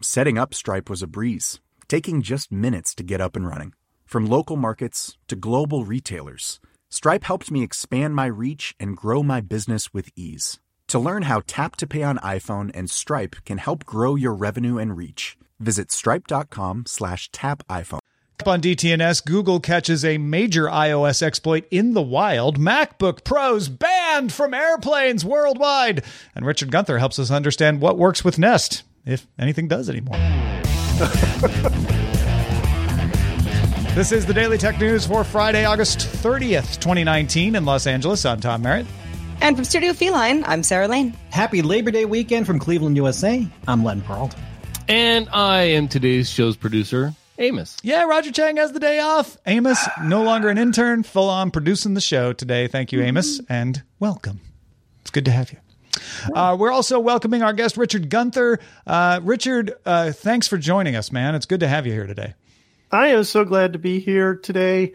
Setting up Stripe was a breeze, taking just minutes to get up and running. From local markets to global retailers, Stripe helped me expand my reach and grow my business with ease. To learn how Tap to Pay on iPhone and Stripe can help grow your revenue and reach, visit stripe.com slash tap iPhone. Up on DTNS, Google catches a major iOS exploit in the wild. MacBook Pros banned from airplanes worldwide. And Richard Gunther helps us understand what works with Nest, if anything does anymore. this is the Daily Tech News for Friday, August 30th, 2019, in Los Angeles. I'm Tom Merritt. And from Studio Feline, I'm Sarah Lane. Happy Labor Day weekend from Cleveland, USA. I'm Len Peralta. And I am today's show's producer, Amos. Yeah, Roger Chang has the day off. Amos, no longer an intern, full on producing the show today. Thank you, Amos, and welcome. It's good to have you. Uh, we're also welcoming our guest, Richard Gunther. Uh, Richard, uh, thanks for joining us, man. It's good to have you here today. I am so glad to be here today.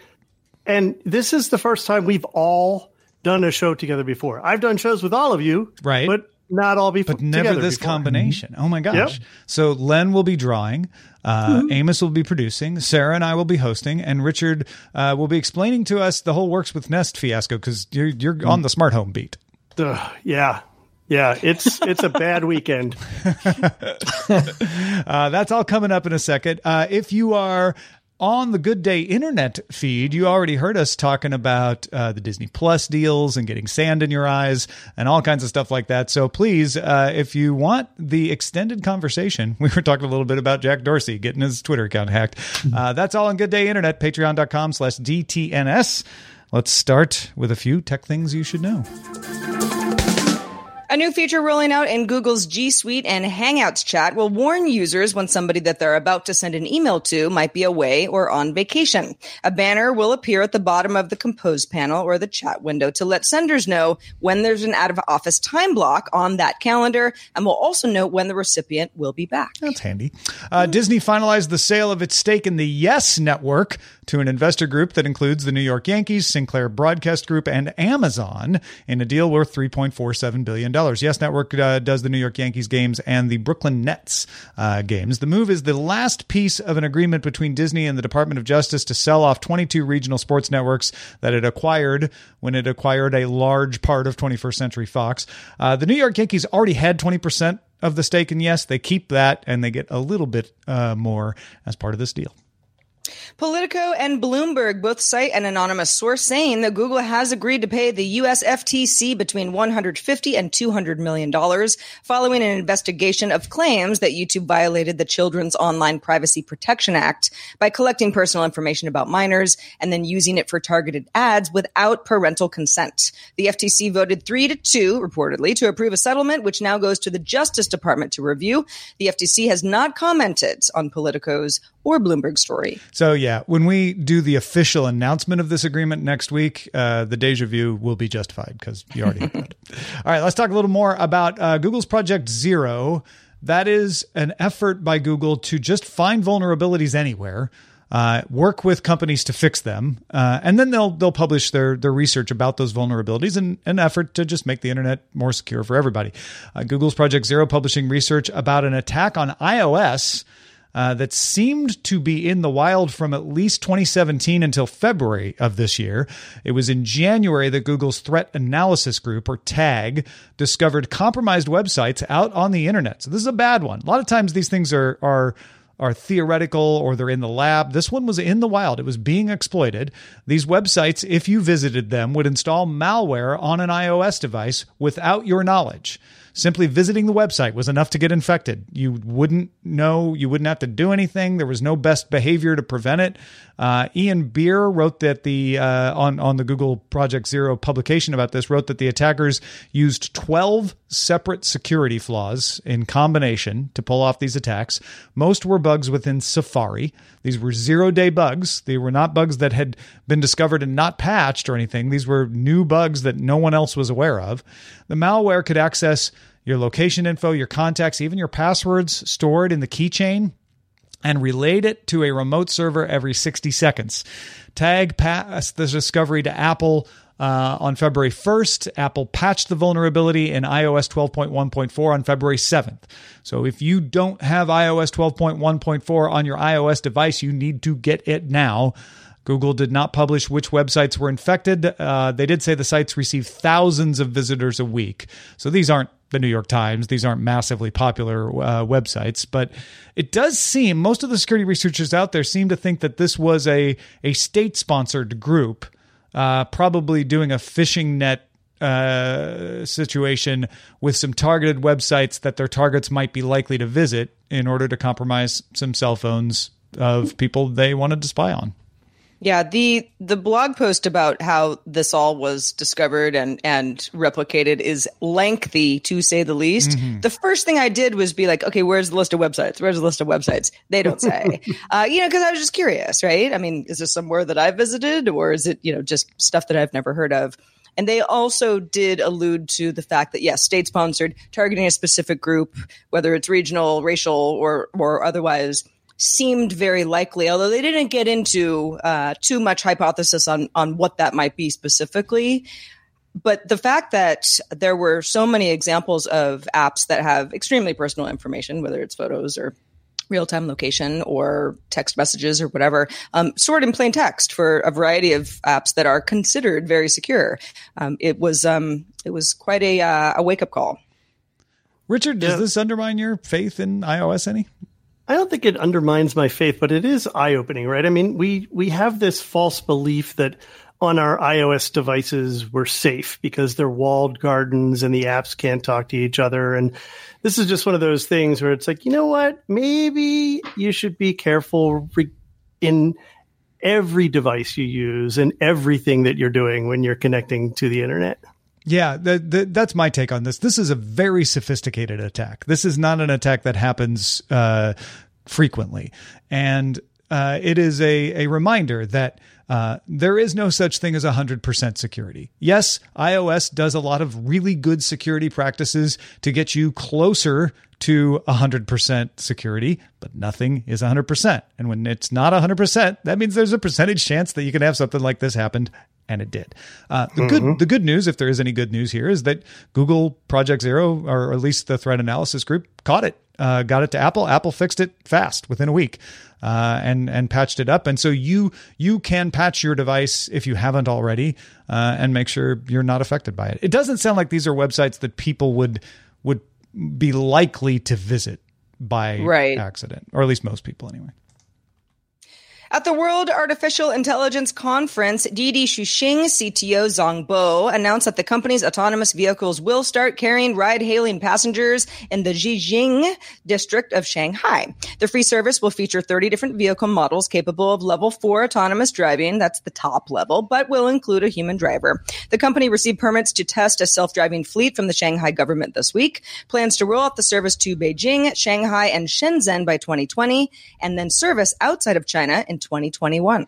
And this is the first time we've all done a show together before. I've done shows with all of you, Right. But not all before. But never this before. combination. Oh my gosh. Yep. So Len will be drawing, uh, Amos will be producing, Sarah and I will be hosting, and Richard uh, will be explaining to us the whole Works with Nest fiasco because you're, you're on the smart home beat. Ugh, yeah, yeah. It's it's a bad weekend. Uh, that's all coming up in a second. Uh, if you are on the Good Day internet feed, you already heard us talking about uh, the Disney Plus deals and getting sand in your eyes and all kinds of stuff like that. So please, uh, if you want the extended conversation, we were talking a little bit about Jack Dorsey getting his Twitter account hacked. Uh, that's all on Good Day Internet, patreon.com slash DTNS. Let's start with a few tech things you should know. A new feature rolling out in Google's G Suite and Hangouts chat will warn users when somebody that they're about to send an email to might be away or on vacation. A banner will appear at the bottom of the Compose panel or the chat window to let senders know when there's an out of office time block on that calendar and will also note when the recipient will be back. That's handy. Uh, Disney finalized the sale of its stake in the Yes Network to an investor group that includes the New York Yankees, Sinclair Broadcast Group, and Amazon in a deal worth $3.47 billion. Yes Network uh, does the New York Yankees games and the Brooklyn Nets uh, games. The move is the last piece of an agreement between Disney and the Department of Justice to sell off 22 regional sports networks that it acquired when it acquired a large part of 21st Century Fox. Uh, the New York Yankees already had 20% of the stake, and yes, they keep that and they get a little bit uh, more as part of this deal. Politico and Bloomberg both cite an anonymous source saying that Google has agreed to pay the US FTC between 150 and 200 million dollars following an investigation of claims that YouTube violated the Children's Online Privacy Protection Act by collecting personal information about minors and then using it for targeted ads without parental consent. The FTC voted 3 to 2 reportedly to approve a settlement which now goes to the Justice Department to review. The FTC has not commented on Politico's or Bloomberg story. So yeah, when we do the official announcement of this agreement next week, uh, the deja vu will be justified because you already heard it. All right, let's talk a little more about uh, Google's Project Zero. That is an effort by Google to just find vulnerabilities anywhere. Uh, work with companies to fix them, uh, and then they'll they'll publish their their research about those vulnerabilities in an effort to just make the internet more secure for everybody. Uh, Google's Project Zero publishing research about an attack on iOS uh, that seemed to be in the wild from at least 2017 until February of this year. It was in January that Google's Threat Analysis Group, or TAG, discovered compromised websites out on the internet. So this is a bad one. A lot of times these things are are are theoretical or they're in the lab. This one was in the wild. It was being exploited. These websites, if you visited them, would install malware on an iOS device without your knowledge. Simply visiting the website was enough to get infected. You wouldn't know, you wouldn't have to do anything. There was no best behavior to prevent it. Uh, Ian Beer wrote that the uh, on on the Google Project Zero publication about this wrote that the attackers used 12 separate security flaws in combination to pull off these attacks. Most were bugs within Safari. These were zero day bugs. They were not bugs that had been discovered and not patched or anything. These were new bugs that no one else was aware of. The malware could access your location info, your contacts, even your passwords stored in the keychain and relayed it to a remote server every 60 seconds. Tag passed the discovery to Apple uh, on February 1st. Apple patched the vulnerability in iOS 12.1.4 on February 7th. So if you don't have iOS 12.1.4 on your iOS device, you need to get it now. Google did not publish which websites were infected. Uh, they did say the sites receive thousands of visitors a week. So these aren't the New York Times. These aren't massively popular uh, websites, but it does seem most of the security researchers out there seem to think that this was a a state sponsored group, uh, probably doing a phishing net uh, situation with some targeted websites that their targets might be likely to visit in order to compromise some cell phones of people they wanted to spy on. Yeah, the the blog post about how this all was discovered and and replicated is lengthy to say the least. Mm-hmm. The first thing I did was be like, okay, where's the list of websites? Where's the list of websites? They don't say. uh, you know, because I was just curious, right? I mean, is this somewhere that I visited, or is it you know just stuff that I've never heard of? And they also did allude to the fact that yes, state sponsored, targeting a specific group, whether it's regional, racial, or or otherwise seemed very likely, although they didn't get into uh, too much hypothesis on on what that might be specifically. But the fact that there were so many examples of apps that have extremely personal information, whether it's photos or real time location or text messages or whatever, um, stored in plain text for a variety of apps that are considered very secure. Um, it was um, it was quite a uh, a wake up call. Richard, does yeah. this undermine your faith in iOS any? I don't think it undermines my faith, but it is eye opening, right? I mean, we we have this false belief that on our iOS devices we're safe because they're walled gardens and the apps can't talk to each other. And this is just one of those things where it's like, you know what? Maybe you should be careful in every device you use and everything that you're doing when you're connecting to the internet. Yeah, the, the, that's my take on this. This is a very sophisticated attack. This is not an attack that happens uh, frequently, and uh, it is a a reminder that. Uh, there is no such thing as 100% security. Yes, iOS does a lot of really good security practices to get you closer to 100% security, but nothing is 100%. And when it's not 100%, that means there's a percentage chance that you can have something like this happen and it did. Uh, the mm-hmm. good the good news, if there is any good news here, is that Google Project Zero, or at least the threat analysis group, caught it, uh, got it to Apple. Apple fixed it fast within a week, uh, and and patched it up. And so you you can patch your device if you haven't already, uh, and make sure you're not affected by it. It doesn't sound like these are websites that people would would be likely to visit by right. accident, or at least most people anyway. At the World Artificial Intelligence Conference, Didi Chuxing CTO Zhang Bo announced that the company's autonomous vehicles will start carrying ride-hailing passengers in the Jiading district of Shanghai. The free service will feature 30 different vehicle models capable of level 4 autonomous driving, that's the top level, but will include a human driver. The company received permits to test a self-driving fleet from the Shanghai government this week, plans to roll out the service to Beijing, Shanghai, and Shenzhen by 2020, and then service outside of China in 2021.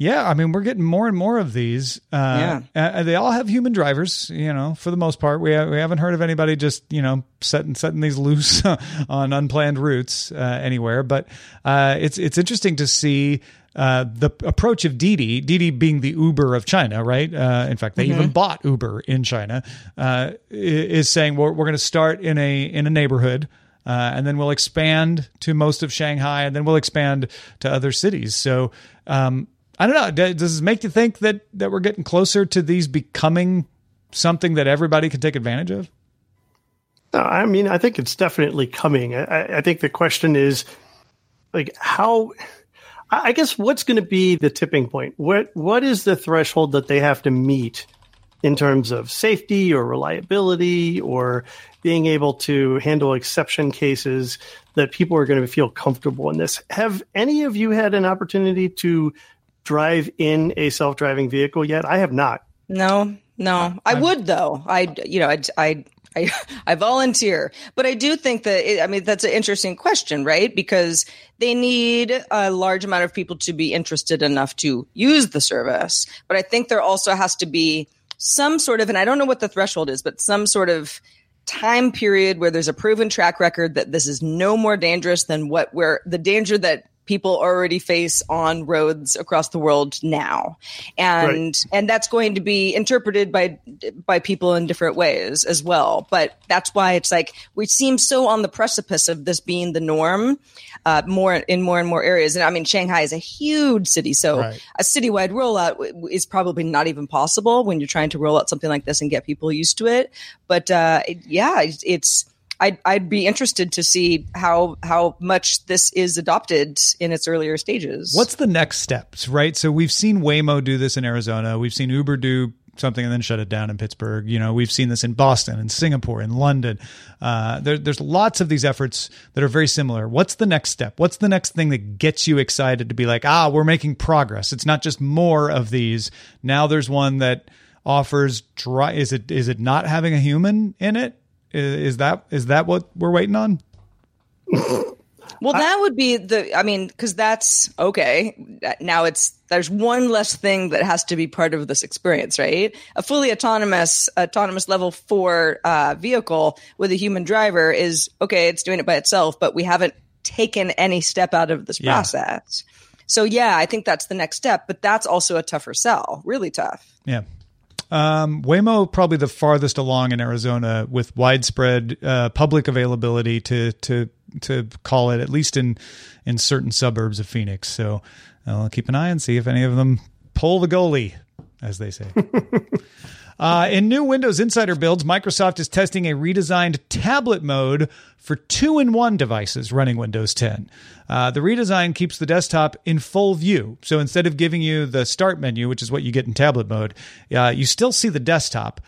Yeah, I mean, we're getting more and more of these. Uh, yeah, they all have human drivers. You know, for the most part, we we haven't heard of anybody just you know setting setting these loose on unplanned routes uh, anywhere. But uh, it's it's interesting to see. Uh, the approach of Didi, Didi being the Uber of China, right? Uh, in fact, they mm-hmm. even bought Uber in China. Uh, is saying we're, we're going to start in a in a neighborhood uh, and then we'll expand to most of Shanghai, and then we'll expand to other cities. So um, I don't know. Does this make you think that that we're getting closer to these becoming something that everybody can take advantage of? No, I mean, I think it's definitely coming. I, I think the question is, like, how? I guess what's going to be the tipping point? What What is the threshold that they have to meet in terms of safety or reliability or being able to handle exception cases that people are going to feel comfortable in this? Have any of you had an opportunity to drive in a self driving vehicle yet? I have not. No, no. I would though. I, you know, I, I I, I volunteer, but I do think that it, I mean that's an interesting question, right? Because they need a large amount of people to be interested enough to use the service, but I think there also has to be some sort of, and I don't know what the threshold is, but some sort of time period where there's a proven track record that this is no more dangerous than what where the danger that people already face on roads across the world now. And right. and that's going to be interpreted by by people in different ways as well. But that's why it's like we seem so on the precipice of this being the norm uh, more in more and more areas. And i mean shanghai is a huge city. So right. a citywide rollout is probably not even possible when you're trying to roll out something like this and get people used to it. But uh, yeah it's I'd, I'd be interested to see how how much this is adopted in its earlier stages. What's the next steps, right? So we've seen Waymo do this in Arizona. We've seen Uber do something and then shut it down in Pittsburgh. You know, we've seen this in Boston in Singapore in London. Uh, there, there's lots of these efforts that are very similar. What's the next step? What's the next thing that gets you excited to be like, ah, we're making progress? It's not just more of these. Now there's one that offers dry. Is it is it not having a human in it? Is that is that what we're waiting on? well, that would be the. I mean, because that's okay. Now it's there's one less thing that has to be part of this experience, right? A fully autonomous autonomous level four uh, vehicle with a human driver is okay. It's doing it by itself, but we haven't taken any step out of this yeah. process. So yeah, I think that's the next step, but that's also a tougher sell, really tough. Yeah. Um, Waymo probably the farthest along in Arizona with widespread uh, public availability to to to call it at least in in certain suburbs of Phoenix. So I'll keep an eye and see if any of them pull the goalie, as they say. Uh, in new Windows Insider builds, Microsoft is testing a redesigned tablet mode for two in one devices running Windows 10. Uh, the redesign keeps the desktop in full view. So instead of giving you the start menu, which is what you get in tablet mode, uh, you still see the desktop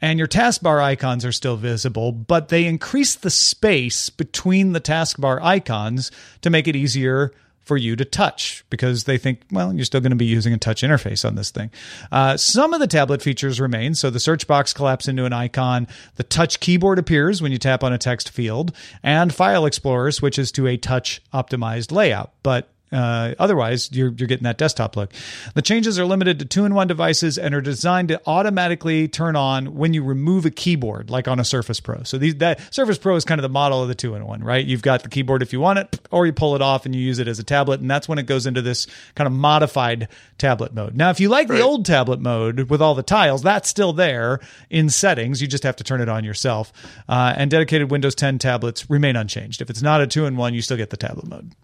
and your taskbar icons are still visible, but they increase the space between the taskbar icons to make it easier for you to touch because they think, well, you're still going to be using a touch interface on this thing. Uh, some of the tablet features remain. So the search box collapses into an icon, the touch keyboard appears when you tap on a text field, and File Explorer switches to a touch optimized layout. But uh, otherwise, you're, you're getting that desktop look. The changes are limited to two in one devices and are designed to automatically turn on when you remove a keyboard, like on a Surface Pro. So these, that Surface Pro is kind of the model of the two in one, right? You've got the keyboard if you want it, or you pull it off and you use it as a tablet, and that's when it goes into this kind of modified tablet mode. Now, if you like right. the old tablet mode with all the tiles, that's still there in settings. You just have to turn it on yourself. Uh, and dedicated Windows 10 tablets remain unchanged. If it's not a two in one, you still get the tablet mode.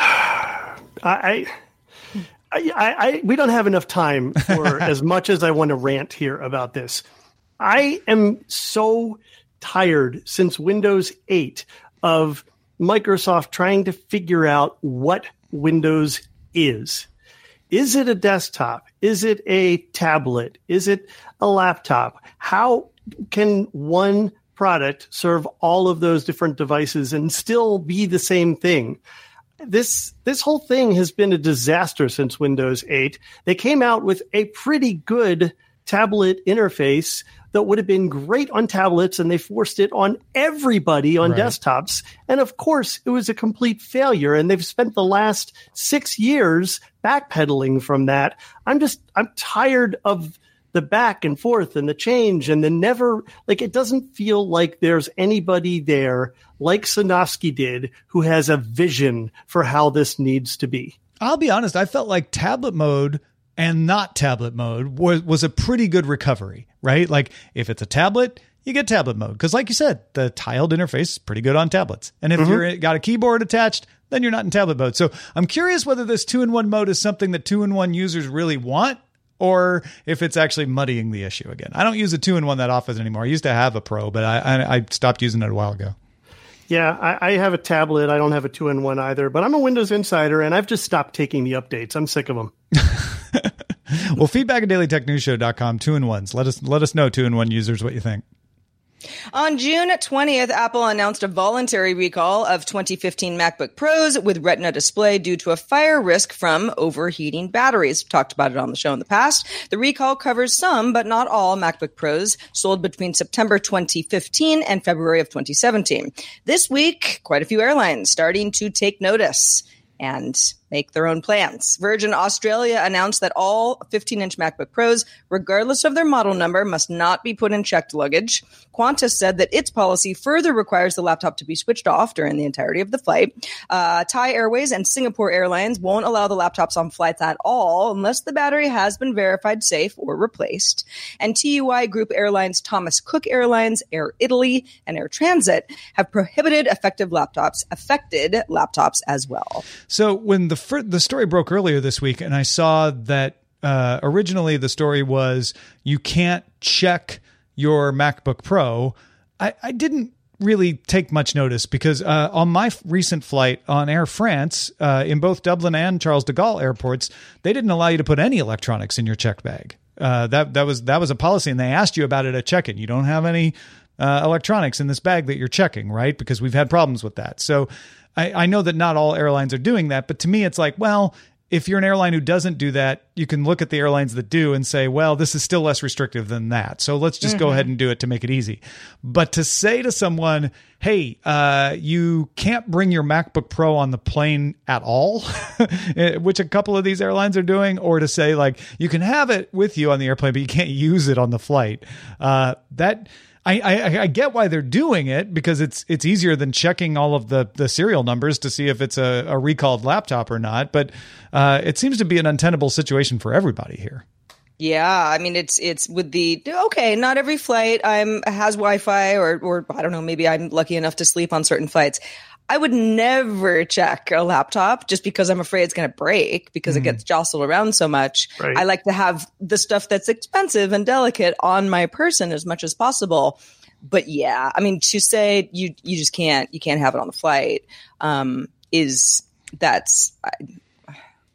I, I, I, we don't have enough time for as much as I want to rant here about this. I am so tired since Windows 8 of Microsoft trying to figure out what Windows is. Is it a desktop? Is it a tablet? Is it a laptop? How can one product serve all of those different devices and still be the same thing? This this whole thing has been a disaster since Windows 8. They came out with a pretty good tablet interface that would have been great on tablets and they forced it on everybody on right. desktops. And of course, it was a complete failure and they've spent the last 6 years backpedaling from that. I'm just I'm tired of the back and forth and the change and the never like it doesn't feel like there's anybody there like Sinofsky did who has a vision for how this needs to be. I'll be honest, I felt like tablet mode and not tablet mode was was a pretty good recovery, right? Like if it's a tablet, you get tablet mode. Because, like you said, the tiled interface is pretty good on tablets. And if mm-hmm. you're got a keyboard attached, then you're not in tablet mode. So I'm curious whether this two in one mode is something that two in one users really want or if it's actually muddying the issue again. I don't use a two in one that often anymore. I used to have a pro, but I, I, I stopped using it a while ago. Yeah, I, I have a tablet. I don't have a two in one either, but I'm a Windows insider and I've just stopped taking the updates. I'm sick of them. well, feedback at dailytechnewsshow.com, two in ones. Let us let us know, two in one users, what you think. On June 20th, Apple announced a voluntary recall of 2015 MacBook Pros with Retina display due to a fire risk from overheating batteries. We've Talked about it on the show in the past. The recall covers some, but not all MacBook Pros sold between September 2015 and February of 2017. This week, quite a few airlines starting to take notice and make their own plans. Virgin Australia announced that all 15 inch MacBook Pros, regardless of their model number, must not be put in checked luggage. Qantas said that its policy further requires the laptop to be switched off during the entirety of the flight. Uh, Thai Airways and Singapore Airlines won't allow the laptops on flights at all unless the battery has been verified safe or replaced. And TUI Group Airlines, Thomas Cook Airlines, Air Italy, and Air Transat have prohibited effective laptops, affected laptops as well. So when the fir- the story broke earlier this week, and I saw that uh, originally the story was you can't check your MacBook Pro. I, I didn't really take much notice because uh, on my f- recent flight on Air France, uh, in both Dublin and Charles de Gaulle airports, they didn't allow you to put any electronics in your checked bag. Uh, that that was that was a policy, and they asked you about it at check-in. You don't have any uh, electronics in this bag that you're checking, right? Because we've had problems with that. So I, I know that not all airlines are doing that, but to me, it's like, well, if you're an airline who doesn't do that, you can look at the airlines that do and say, well, this is still less restrictive than that. So let's just go ahead and do it to make it easy. But to say to someone, hey, uh, you can't bring your MacBook Pro on the plane at all, which a couple of these airlines are doing, or to say, like, you can have it with you on the airplane, but you can't use it on the flight, uh, that I, I I get why they're doing it because it's it's easier than checking all of the the serial numbers to see if it's a, a recalled laptop or not. But uh, it seems to be an untenable situation for everybody here. Yeah, I mean it's it's with the okay, not every flight I'm has Wi-Fi or or I don't know, maybe I'm lucky enough to sleep on certain flights. I would never check a laptop just because I'm afraid it's going to break because it gets jostled around so much. Right. I like to have the stuff that's expensive and delicate on my person as much as possible. But yeah, I mean to say you you just can't you can't have it on the flight um, is that's I,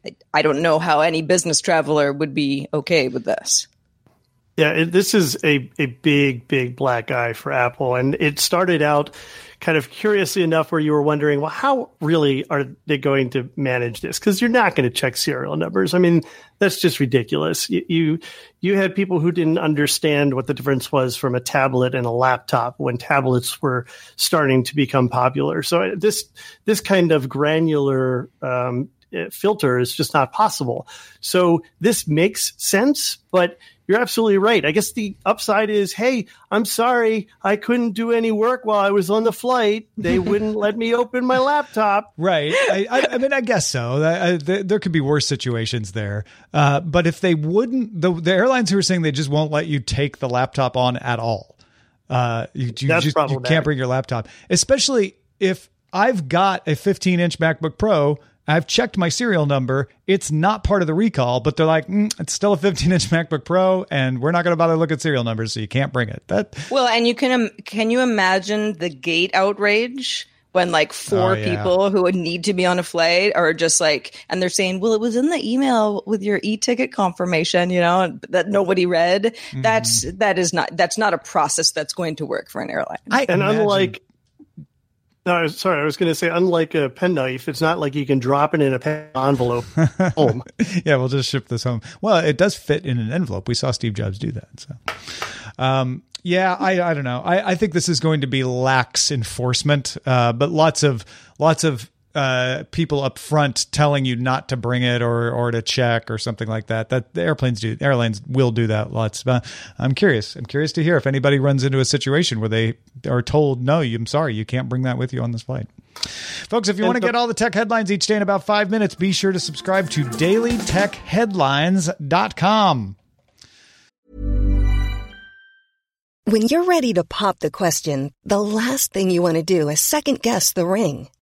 I, I don't know how any business traveler would be okay with this. Yeah, it, this is a, a big, big black eye for Apple. And it started out kind of curiously enough where you were wondering, well, how really are they going to manage this? Because you're not going to check serial numbers. I mean, that's just ridiculous. You, you you had people who didn't understand what the difference was from a tablet and a laptop when tablets were starting to become popular. So this this kind of granular um, filter is just not possible. So this makes sense, but you're absolutely right. I guess the upside is, hey, I'm sorry, I couldn't do any work while I was on the flight. They wouldn't let me open my laptop. Right. I, I, I mean, I guess so. I, I, there there could be worse situations there. Uh, but if they wouldn't, the, the airlines who are saying they just won't let you take the laptop on at all, uh, you, you That's just you can't bring your laptop, especially if I've got a 15 inch MacBook Pro. I've checked my serial number. It's not part of the recall, but they're like, mm, it's still a 15 inch MacBook Pro, and we're not going to bother to look at serial numbers, so you can't bring it. That Well, and you can um, can you imagine the gate outrage when like four Oh, yeah. people who would need to be on a flight are just like, and they're saying, "Well, it was in the email with your e-ticket confirmation," you know, that nobody read. Mm-hmm. That's that is not that's not a process that's going to work for an airline. I And imagine- unlike, no, I was- sorry, I was going to say, unlike a penknife, it's not like you can drop it in a pen envelope home. yeah, we'll just ship this home. Well, it does fit in an envelope. We saw Steve Jobs do that. So, um, yeah, I, I don't know. I, I think this is going to be lax enforcement, uh, but lots of lots of uh, people up front telling you not to bring it or or to check or something like that. That the airplanes do. Airlines will do that lots. But I'm curious. I'm curious to hear if anybody runs into a situation where they are told, "No, I'm sorry, you can't bring that with you on this flight." Folks, if you want to get all the tech headlines each day in about five minutes, be sure to subscribe to dailytechheadlines.com. When you're ready to pop the question, the last thing you want to do is second guess the ring.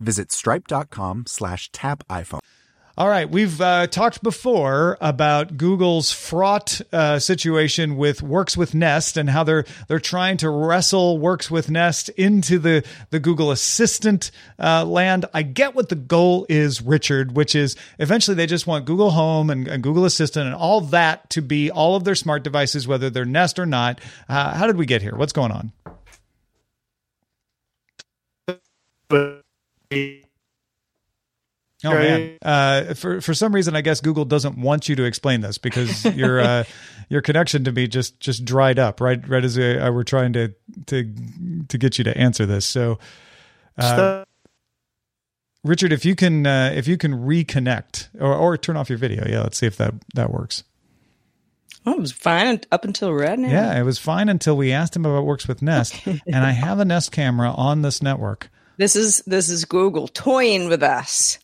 visit stripe.com slash tap iPhone. All right, we've uh, talked before about Google's fraught uh, situation with Works with Nest and how they're they're trying to wrestle Works with Nest into the the Google Assistant uh, land. I get what the goal is, Richard, which is eventually they just want Google Home and, and Google Assistant and all that to be all of their smart devices, whether they're Nest or not. Uh, how did we get here? What's going on? But Oh man! Uh, for for some reason, I guess Google doesn't want you to explain this because your uh, your connection to me just just dried up right right as we, uh, we're trying to to to get you to answer this. So, uh, Richard, if you can uh, if you can reconnect or or turn off your video, yeah, let's see if that that works. Oh, it was fine up until right now. Yeah, it was fine until we asked him about Works with Nest, and I have a Nest camera on this network. This is this is Google toying with us.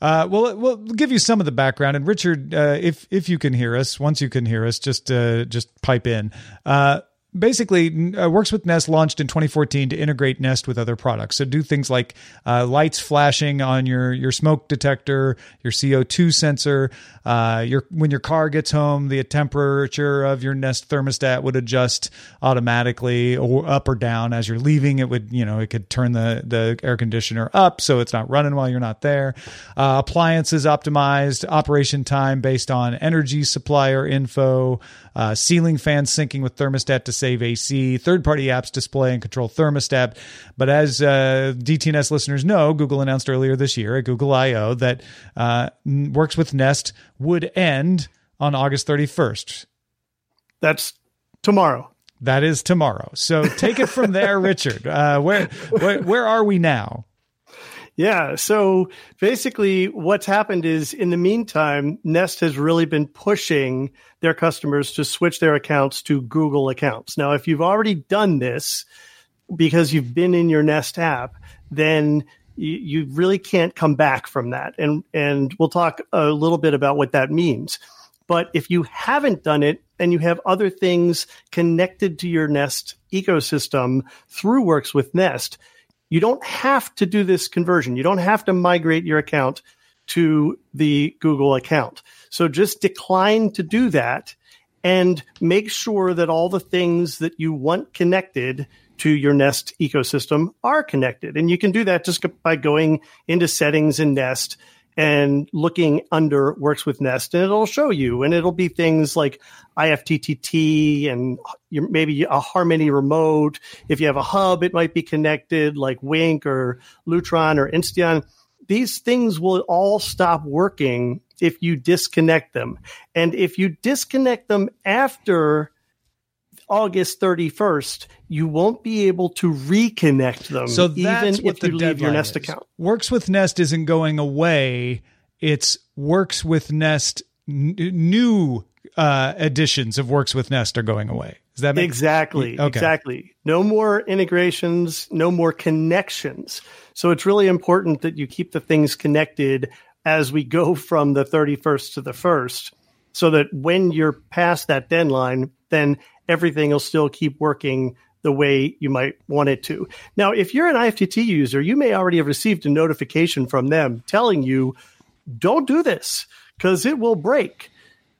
Uh, well, we'll give you some of the background. And Richard, uh, if if you can hear us, once you can hear us, just uh, just pipe in. Uh, basically uh, works with nest launched in 2014 to integrate nest with other products. So do things like uh, lights flashing on your your smoke detector your co2 sensor uh, your when your car gets home the temperature of your nest thermostat would adjust automatically or up or down. As you're leaving it would you know it could turn the the air conditioner up so it's not running while you're not there. Uh, appliances optimized operation time based on energy supplier info uh, ceiling fans syncing with thermostat to save AC, third party apps display and control thermostat. But as uh, DTNS listeners know, Google announced earlier this year at Google I/O that uh, works with Nest would end on August 31st. That's tomorrow. That is tomorrow. So take it from there, Richard. Uh, where, where where are we now? Yeah. So basically, what's happened is in the meantime, Nest has really been pushing their customers to switch their accounts to Google accounts. Now, if you've already done this because you've been in your Nest app, then you, really can't come back from that. And, and we'll talk a little bit about what that means. But if you haven't done it and you have other things connected to your Nest ecosystem through Works with Nest, you don't have to do this conversion. You don't have to migrate your account to the Google account. So just decline to do that and make sure that all the things that you want connected to your Nest ecosystem are connected. And you can do that just by going into settings in Nest and looking under works with Nest, and it'll show you, and it'll be things like IFTTT and maybe a Harmony remote. If you have a hub, it might be connected like Wink or Lutron or Insteon. These things will all stop working if you disconnect them. And if you disconnect them after August 31st, you won't be able to reconnect them So that's even what if the you leave your Nest is. account. Works with Nest isn't going away. It's Works with Nest n- new uh, editions of Works with Nest are going away. Does that make Exactly. Okay. Exactly. No more integrations, no more connections. So it's really important that you keep the things connected as we go from the 31st to the 1st so that when you're past that deadline, then everything will still keep working the way you might want it to. Now, if you're an IFTTT user, you may already have received a notification from them telling you, don't do this because it will break.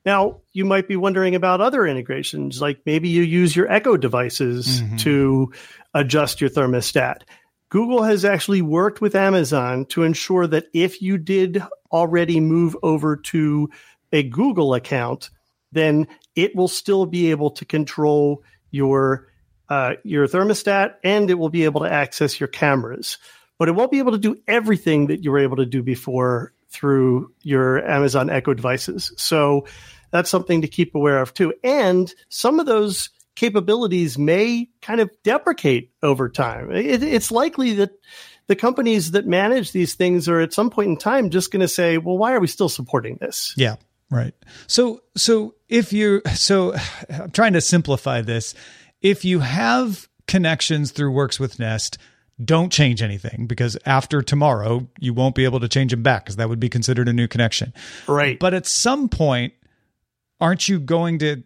Now, you might be wondering about other integrations, like maybe you use your Echo devices mm-hmm. to adjust your thermostat. Google has actually worked with Amazon to ensure that if you did already move over to a Google account, then it will still be able to control your uh, your thermostat and it will be able to access your cameras. But it won't be able to do everything that you were able to do before through your Amazon Echo devices. So that's something to keep aware of too. And some of those capabilities may kind of deprecate over time. It, it's likely that the companies that manage these things are at some point in time just going to say, well, why are we still supporting this? Yeah. Right. So so if you so I'm trying to simplify this. If you have connections through Works with Nest, don't change anything because after tomorrow you won't be able to change them back because that would be considered a new connection. Right. But at some point, aren't you going to?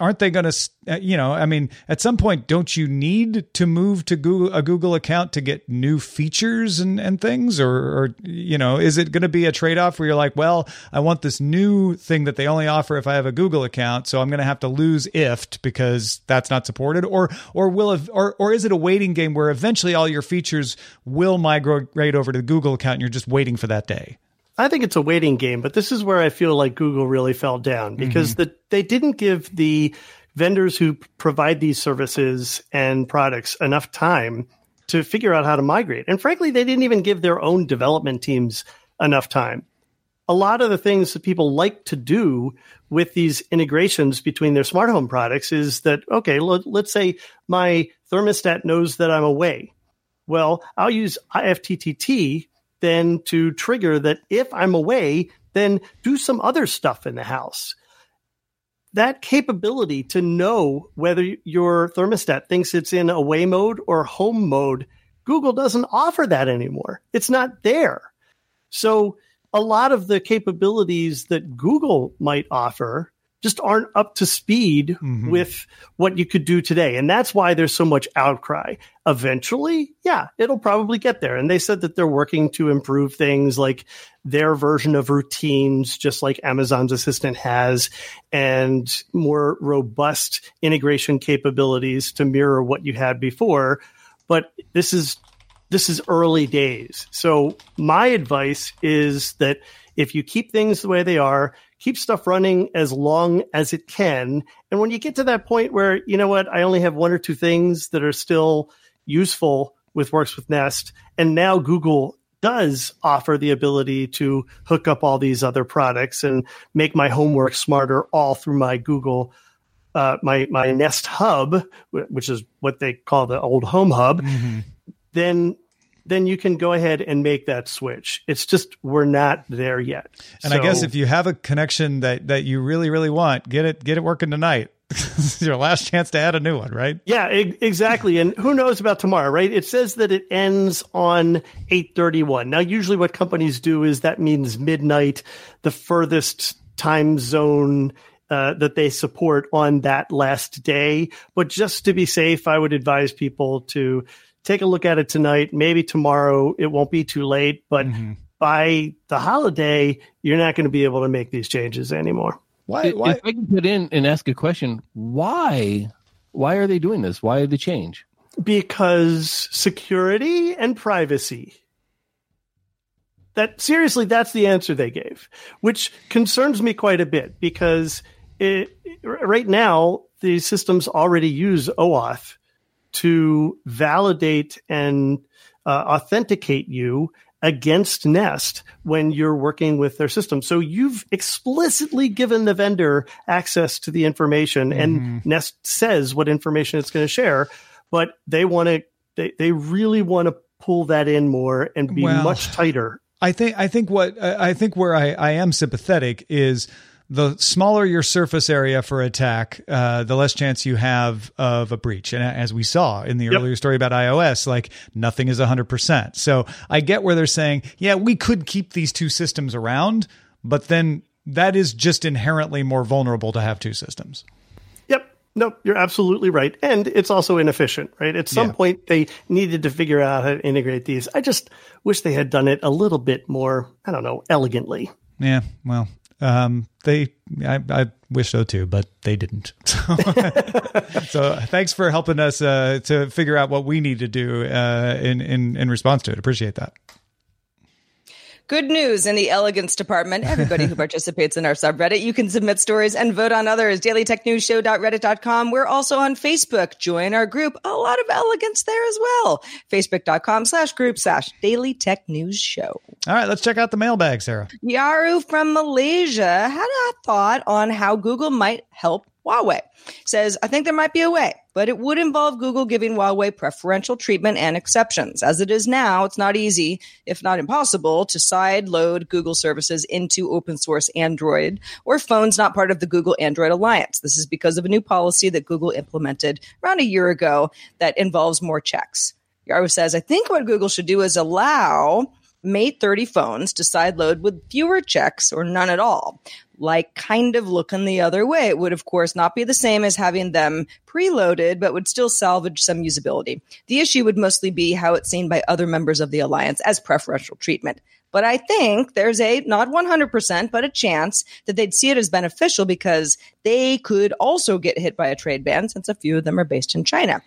Aren't they going to? Uh, you know, I mean, at some point, don't you need to move to Google a Google account to get new features and and things, or or you know, is it going to be a trade off where you're like, well, I want this new thing that they only offer if I have a Google account, so I'm going to have to lose IFTTT because that's not supported, or or will have, or or is it a waiting game where eventually all your features will migrate over to the Google account and you're just waiting for that day? I think it's a waiting game, but this is where I feel like Google really fell down because mm-hmm. the, they didn't give the vendors who provide these services and products enough time to figure out how to migrate. And frankly, they didn't even give their own development teams enough time. A lot of the things that people like to do with these integrations between their smart home products is that, okay, let, let's say my thermostat knows that I'm away. Well, I'll use IFTTT then to trigger that if I'm away, then do some other stuff in the house. That capability to know whether your thermostat thinks it's in away mode or home mode, Google doesn't offer that anymore. It's not there. So a lot of the capabilities that Google might offer just aren't up to speed mm-hmm. with what you could do today. And that's why there's so much outcry. Eventually, yeah, it'll probably get there. And they said that they're working to improve things like their version of routines, just like Amazon's assistant has, and more robust integration capabilities to mirror what you had before. But this is this is early days. So my advice is that if you keep things the way they are, keep stuff running as long as it can. And when you get to that point where, you know what, I only have one or two things that are still useful with Works with Nest, and now Google does offer the ability to hook up all these other products and make my homework smarter all through my Google uh, my my Nest Hub, which is what they call the old Home Hub, then then you can go ahead and make that switch. It's just we're not there yet. And I guess if you have a connection that that you really really want, get it get it working tonight. it's your last chance to add a new one, right? Yeah, e- exactly. And who knows about tomorrow, right? It says that it ends on 8:31. Now, usually what companies do is that means midnight, the furthest time zone uh, that they support on that last day. But just to be safe, I would advise people to take a look at it tonight. Maybe tomorrow it won't be too late, but mm-hmm. by the holiday, you're not going to be able to make these changes anymore. Why If why I can put in and ask a question, why? Why are they doing this? Why the change? because security and privacy. That seriously, that's the answer they gave, which concerns me quite a bit because it, right now the systems already use OAuth to validate and uh, authenticate you against Nest when you're working with their system. So you've explicitly given the vendor access to the information mm-hmm. and Nest says what information it's going to share, but they want to, they, they really want to pull that in more and be well, much tighter. I think, I think what, I think where I, I am sympathetic is, the smaller your surface area for attack, uh, the less chance you have of a breach. And as we saw in the yep. earlier story about iOS, like nothing is 100%. So I get where they're saying, yeah, we could keep these two systems around, but then that is just inherently more vulnerable to have two systems. Yep. No, you're absolutely right. And it's also inefficient, right? At some yeah. point, they needed to figure out how to integrate these. I just wish they had done it a little bit more, I don't know, elegantly. Yeah, well, um, they, I, I, wish so too, but they didn't. so thanks for helping us uh, to figure out what we need to do uh, in in in response to it. Appreciate that. Good news in the elegance department. Everybody who participates in our subreddit, you can submit stories and vote on others. DailyTechNewsShow.reddit.com. We're also on Facebook. Join our group. A lot of elegance there as well. Facebook.com slash group slash Daily Tech News Show. All right, let's check out the mailbag, Sarah. Yaru from Malaysia had a thought on how Google might help Huawei. Says, I think there might be a way, but it would involve Google giving Huawei preferential treatment and exceptions. As it is now, it's not easy, if not impossible, to side load Google services into open source Android or phones not part of the Google Android Alliance. This is because of a new policy that Google implemented around a year ago that involves more checks. Yaru says, I think what Google should do is allow Mate 30 phones to sideload with fewer checks or none at all. Like kind of looking the other way. It would, of course, not be the same as having them preloaded, but would still salvage some usability. The issue would mostly be how it's seen by other members of the alliance as preferential treatment. But I think there's a not 100%, but a chance that they'd see it as beneficial because they could also get hit by a trade ban since a few of them are based in China.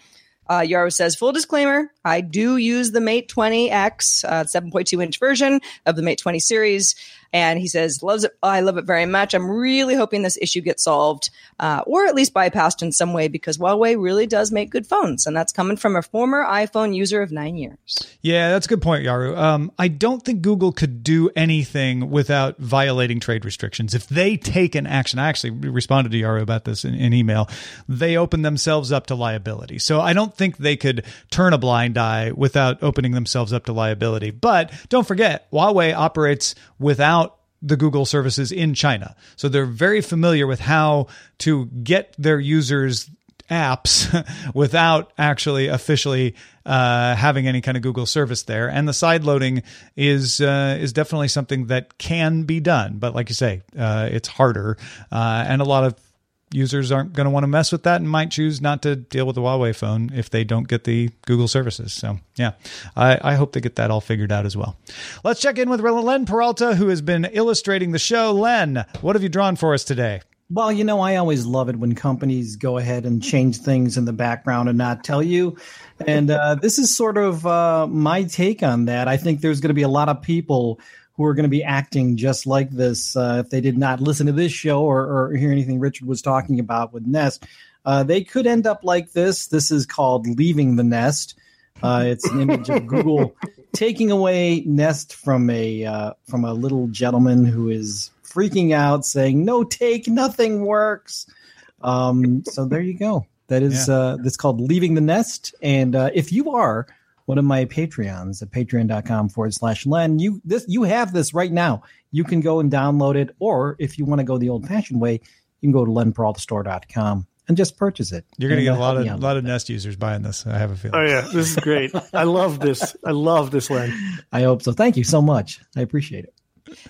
Uh, Yaru says, full disclaimer, I do use the Mate 20X, uh, 7.2 inch version of the Mate 20 series. And he says, loves it. I love it very much. I'm really hoping this issue gets solved, uh, or at least bypassed in some way because Huawei really does make good phones. And that's coming from a former iPhone user of nine years. Yeah, that's a good point, Yaru. Um, I don't think Google could do anything without violating trade restrictions. If they take an action, I actually responded to Yaru about this in, in email, they open themselves up to liability. So I don't think they could turn a blind eye without opening themselves up to liability. But don't forget, Huawei operates without the Google services in China. So they're very familiar with how to get their users apps without actually officially uh, having any kind of Google service there. And the side loading is uh, is definitely something that can be done, but like you say, uh, it's harder, uh, and a lot of users aren't going to want to mess with that and might choose not to deal with the Huawei phone if they don't get the Google services. So, yeah, I, I hope they get that all figured out as well. Let's check in with Len Peralta, who has been illustrating the show. Len, what have you drawn for us today? Well, you know, I always love it when companies go ahead and change things in the background and not tell you. And uh, this is sort of uh, my take on that. I think there's going to be a lot of people who are going to be acting just like this uh, if they did not listen to this show or, or hear anything Richard was talking about with Nest. Uh, they could end up like this. This is called leaving the nest. Uh, it's an image of Google taking away Nest from a uh, from a little gentleman who is freaking out, saying, "No take, nothing works." Um, so there you go. That is yeah. uh, that's called leaving the nest. And uh, if you are one of my Patreons at patreon.com forward slash Len. You this you have this right now. You can go and download it, or if you want to go the old fashioned way, you can go to lenperaltastore.com and just purchase it. You're going to get a uh, lot of a lot of Nest users buying this. I have a feeling. Oh yeah, this is great. I love this. I love this, Len. I hope so. Thank you so much. I appreciate it.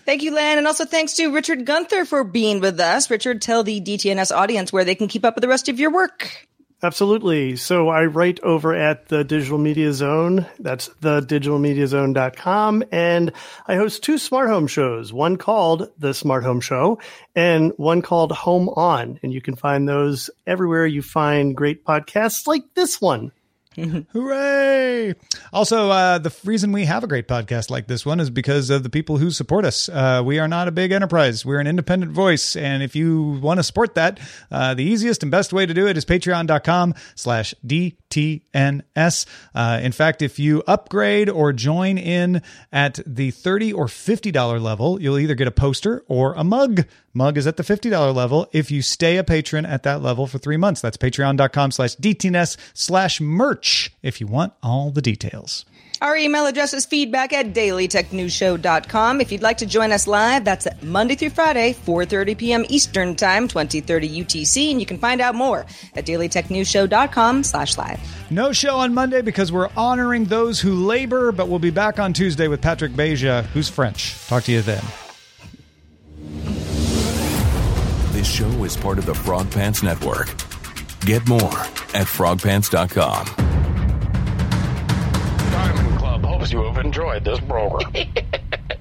Thank you, Len. And also thanks to Richard Gunther for being with us. Richard, tell the DTNS audience where they can keep up with the rest of your work. Absolutely. So I write over at the Digital Media Zone. That's thedigitalmediazone.com. And I host two smart home shows, one called The Smart Home Show and one called Home On. And you can find those everywhere you find great podcasts like this one. Hooray! Also, uh, the reason we have a great podcast like this one is because of the people who support us. Uh, we are not a big enterprise. We're an independent voice. And if you want to support that, uh, the easiest and best way to do it is patreon.com slash DTNS. Uh, in fact, if you upgrade or join in at the 30 or $50 level, you'll either get a poster or a mug. Mug is at the $50 level if you stay a patron at that level for three months. That's patreon.com slash DTNS slash merch if you want all the details. Our email address is feedback at dailytechnewsshow.com. If you'd like to join us live, that's Monday through Friday, 4.30 p.m. Eastern Time, 2030 UTC, and you can find out more at dailytechnewsshow.com slash live. No show on Monday because we're honoring those who labor, but we'll be back on Tuesday with Patrick Beja, who's French. Talk to you then. This show is part of the Frog Pants Network. Get more at frogpants.com. Diamond Club hopes you have enjoyed this program.